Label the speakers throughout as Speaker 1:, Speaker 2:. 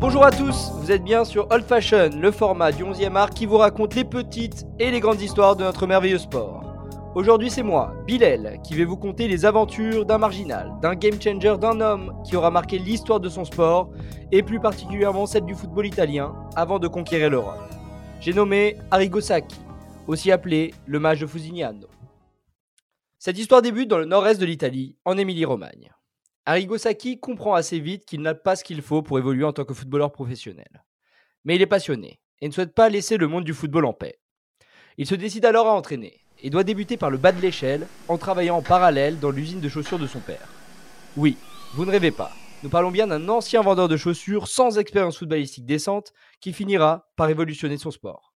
Speaker 1: Bonjour à tous, vous êtes bien sur Old Fashion, le format du 11e art qui vous raconte les petites et les grandes histoires de notre merveilleux sport. Aujourd'hui c'est moi, Bilal, qui vais vous conter les aventures d'un marginal, d'un game changer, d'un homme qui aura marqué l'histoire de son sport, et plus particulièrement celle du football italien, avant de conquérir l'Europe. J'ai nommé Arrigo Sacchi, aussi appelé le mage de Fusignano. Cette histoire débute dans le nord-est de l'Italie, en Émilie-Romagne. Arrigo Sacchi comprend assez vite qu'il n'a pas ce qu'il faut pour évoluer en tant que footballeur professionnel. Mais il est passionné et ne souhaite pas laisser le monde du football en paix. Il se décide alors à entraîner et doit débuter par le bas de l'échelle en travaillant en parallèle dans l'usine de chaussures de son père. Oui, vous ne rêvez pas. Nous parlons bien d'un ancien vendeur de chaussures sans expérience footballistique décente qui finira par révolutionner son sport.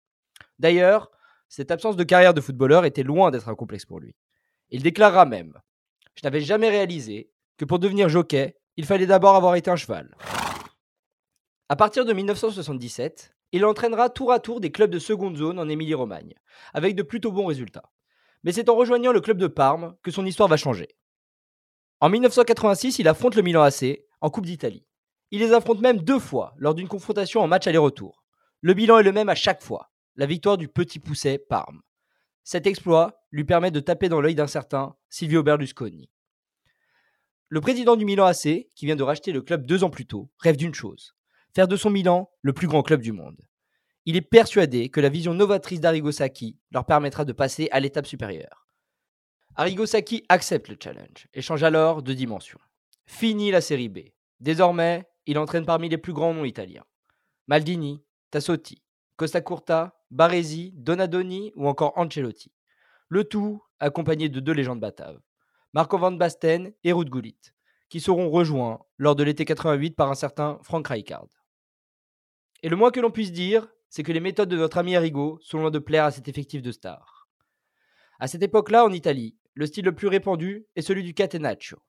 Speaker 1: D'ailleurs, cette absence de carrière de footballeur était loin d'être un complexe pour lui. Il déclarera même Je n'avais jamais réalisé que pour devenir jockey, il fallait d'abord avoir été un cheval. À partir de 1977, il entraînera tour à tour des clubs de seconde zone en Émilie-Romagne, avec de plutôt bons résultats. Mais c'est en rejoignant le club de Parme que son histoire va changer. En 1986, il affronte le Milan AC en Coupe d'Italie. Il les affronte même deux fois lors d'une confrontation en match aller-retour. Le bilan est le même à chaque fois, la victoire du petit pousset Parme. Cet exploit lui permet de taper dans l'œil d'un certain Silvio Berlusconi. Le président du Milan AC, qui vient de racheter le club deux ans plus tôt, rêve d'une chose faire de son Milan le plus grand club du monde. Il est persuadé que la vision novatrice d'Arrigo Sacchi leur permettra de passer à l'étape supérieure. Arrigo Sacchi accepte le challenge et change alors de dimension. Fini la série B. Désormais, il entraîne parmi les plus grands noms italiens. Maldini, Tassotti, Costa Curta, Baresi, Donadoni ou encore Ancelotti. Le tout accompagné de deux légendes bataves, Marco van Basten et Ruud Gullit, qui seront rejoints lors de l'été 88 par un certain Frank Rijkaard. Et le moins que l'on puisse dire, c'est que les méthodes de notre ami Arrigo sont loin de plaire à cet effectif de stars. À cette époque-là, en Italie, le style le plus répandu est celui du catenaccio.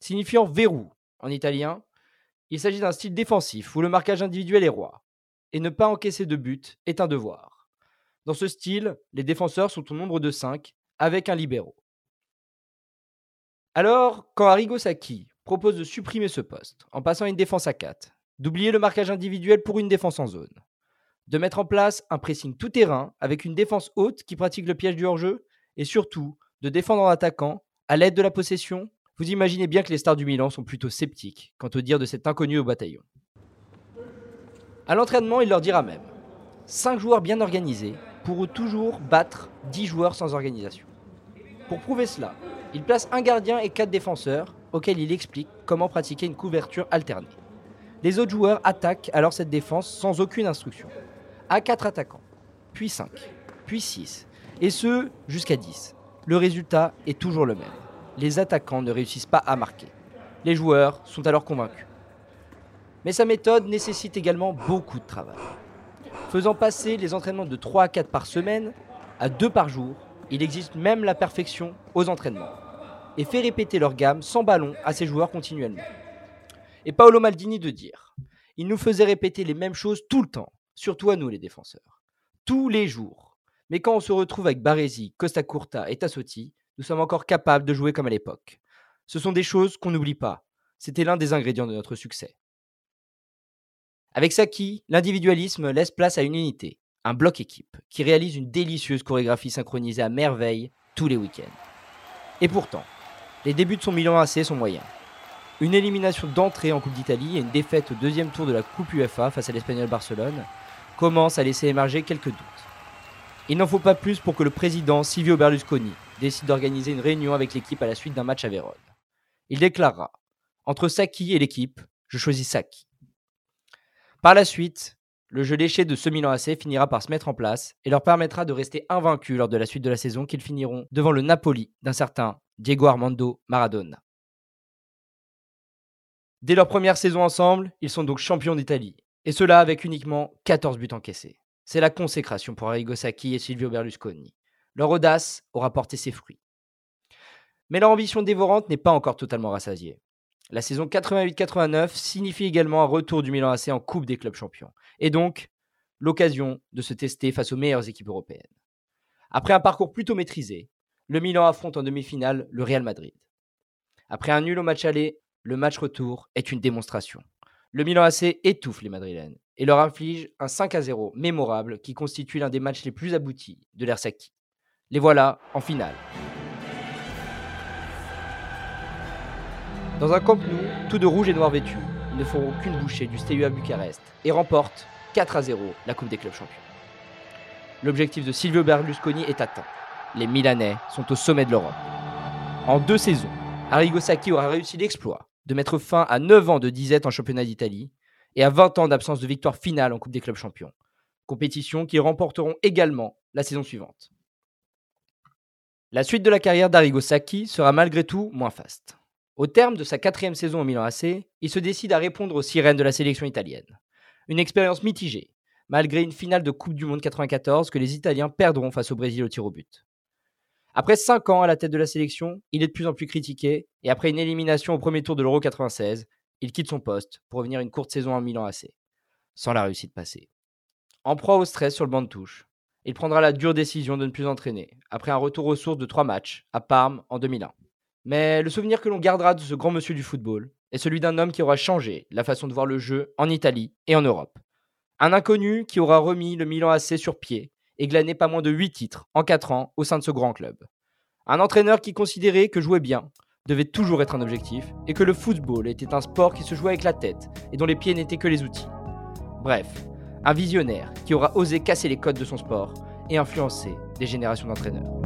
Speaker 1: Signifiant verrou en italien, il s'agit d'un style défensif où le marquage individuel est roi. Et ne pas encaisser de but est un devoir. Dans ce style, les défenseurs sont au nombre de 5, avec un libéro. Alors, quand Arrigo Sacchi propose de supprimer ce poste en passant une défense à 4, d'oublier le marquage individuel pour une défense en zone, de mettre en place un pressing tout-terrain avec une défense haute qui pratique le piège du hors-jeu, et surtout de défendre en attaquant à l'aide de la possession, vous imaginez bien que les stars du Milan sont plutôt sceptiques quant au dire de cet inconnu au bataillon. À l'entraînement, il leur dira même 5 joueurs bien organisés pourront toujours battre 10 joueurs sans organisation. Pour prouver cela, il place un gardien et 4 défenseurs auxquels il explique comment pratiquer une couverture alternée. Les autres joueurs attaquent alors cette défense sans aucune instruction. À 4 attaquants, puis 5, puis 6, et ce jusqu'à 10. Le résultat est toujours le même. Les attaquants ne réussissent pas à marquer. Les joueurs sont alors convaincus. Mais sa méthode nécessite également beaucoup de travail. Faisant passer les entraînements de 3 à 4 par semaine à 2 par jour, il existe même la perfection aux entraînements et fait répéter leur gamme sans ballon à ses joueurs continuellement. Et Paolo Maldini de dire Il nous faisait répéter les mêmes choses tout le temps, surtout à nous les défenseurs. Tous les jours. Mais quand on se retrouve avec Baresi, Costa Curta et Tassotti, nous sommes encore capables de jouer comme à l'époque. Ce sont des choses qu'on n'oublie pas. C'était l'un des ingrédients de notre succès. Avec Saki, l'individualisme laisse place à une unité, un bloc équipe, qui réalise une délicieuse chorégraphie synchronisée à merveille tous les week-ends. Et pourtant, les débuts de son Milan AC sont moyens. Une élimination d'entrée en Coupe d'Italie et une défaite au deuxième tour de la Coupe UEFA face à l'Espagnol Barcelone commencent à laisser émerger quelques doutes. Il n'en faut pas plus pour que le président Silvio Berlusconi décide d'organiser une réunion avec l'équipe à la suite d'un match à Vérone. Il déclarera Entre Saki et l'équipe, je choisis Saki. Par la suite, le jeu léché de ce Milan AC finira par se mettre en place et leur permettra de rester invaincus lors de la suite de la saison qu'ils finiront devant le Napoli d'un certain Diego Armando Maradona. Dès leur première saison ensemble, ils sont donc champions d'Italie, et cela avec uniquement 14 buts encaissés. C'est la consécration pour Arrigo Sacchi et Silvio Berlusconi. Leur audace aura porté ses fruits. Mais leur ambition dévorante n'est pas encore totalement rassasiée. La saison 88-89 signifie également un retour du Milan AC en Coupe des clubs champions, et donc l'occasion de se tester face aux meilleures équipes européennes. Après un parcours plutôt maîtrisé, le Milan affronte en demi-finale le Real Madrid. Après un nul au match aller, le match retour est une démonstration. Le Milan AC étouffe les Madrilènes et leur inflige un 5 à 0 mémorable qui constitue l'un des matchs les plus aboutis de l'ère. Les voilà en finale. Dans un camp Nou, tout de rouge et noir vêtu, ils ne feront aucune bouchée du STU à Bucarest et remportent 4 à 0 la Coupe des clubs champions. L'objectif de Silvio Berlusconi est atteint. Les Milanais sont au sommet de l'Europe. En deux saisons, Arrigo Sacchi aura réussi l'exploit de mettre fin à 9 ans de disette en championnat d'Italie et à 20 ans d'absence de victoire finale en Coupe des clubs champions. Compétition qu'ils remporteront également la saison suivante. La suite de la carrière d'Arrigo Sacchi sera malgré tout moins faste. Au terme de sa quatrième saison au Milan AC, il se décide à répondre aux sirènes de la sélection italienne. Une expérience mitigée, malgré une finale de Coupe du Monde 94 que les Italiens perdront face au Brésil au tir au but. Après 5 ans à la tête de la sélection, il est de plus en plus critiqué et après une élimination au premier tour de l'Euro 96, il quitte son poste pour revenir une courte saison en Milan AC, sans la réussite passée. En proie au stress sur le banc de touche, il prendra la dure décision de ne plus entraîner, après un retour aux sources de trois matchs, à Parme en 2001. Mais le souvenir que l'on gardera de ce grand monsieur du football est celui d'un homme qui aura changé la façon de voir le jeu en Italie et en Europe. Un inconnu qui aura remis le Milan AC sur pied et glané pas moins de 8 titres en 4 ans au sein de ce grand club. Un entraîneur qui considérait que jouer bien devait toujours être un objectif et que le football était un sport qui se jouait avec la tête et dont les pieds n'étaient que les outils. Bref, un visionnaire qui aura osé casser les codes de son sport et influencer des générations d'entraîneurs.